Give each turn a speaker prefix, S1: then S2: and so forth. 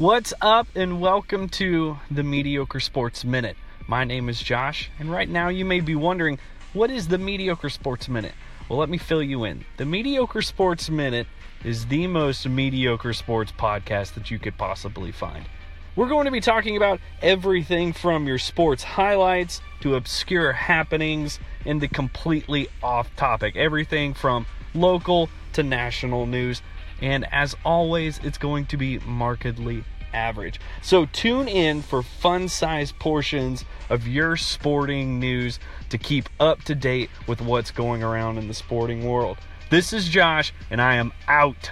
S1: What's up, and welcome to the Mediocre Sports Minute. My name is Josh, and right now you may be wondering what is the Mediocre Sports Minute? Well, let me fill you in. The Mediocre Sports Minute is the most mediocre sports podcast that you could possibly find. We're going to be talking about everything from your sports highlights to obscure happenings and the completely off topic. Everything from local to national news. And as always, it's going to be markedly average. So tune in for fun sized portions of your sporting news to keep up to date with what's going around in the sporting world. This is Josh, and I am out.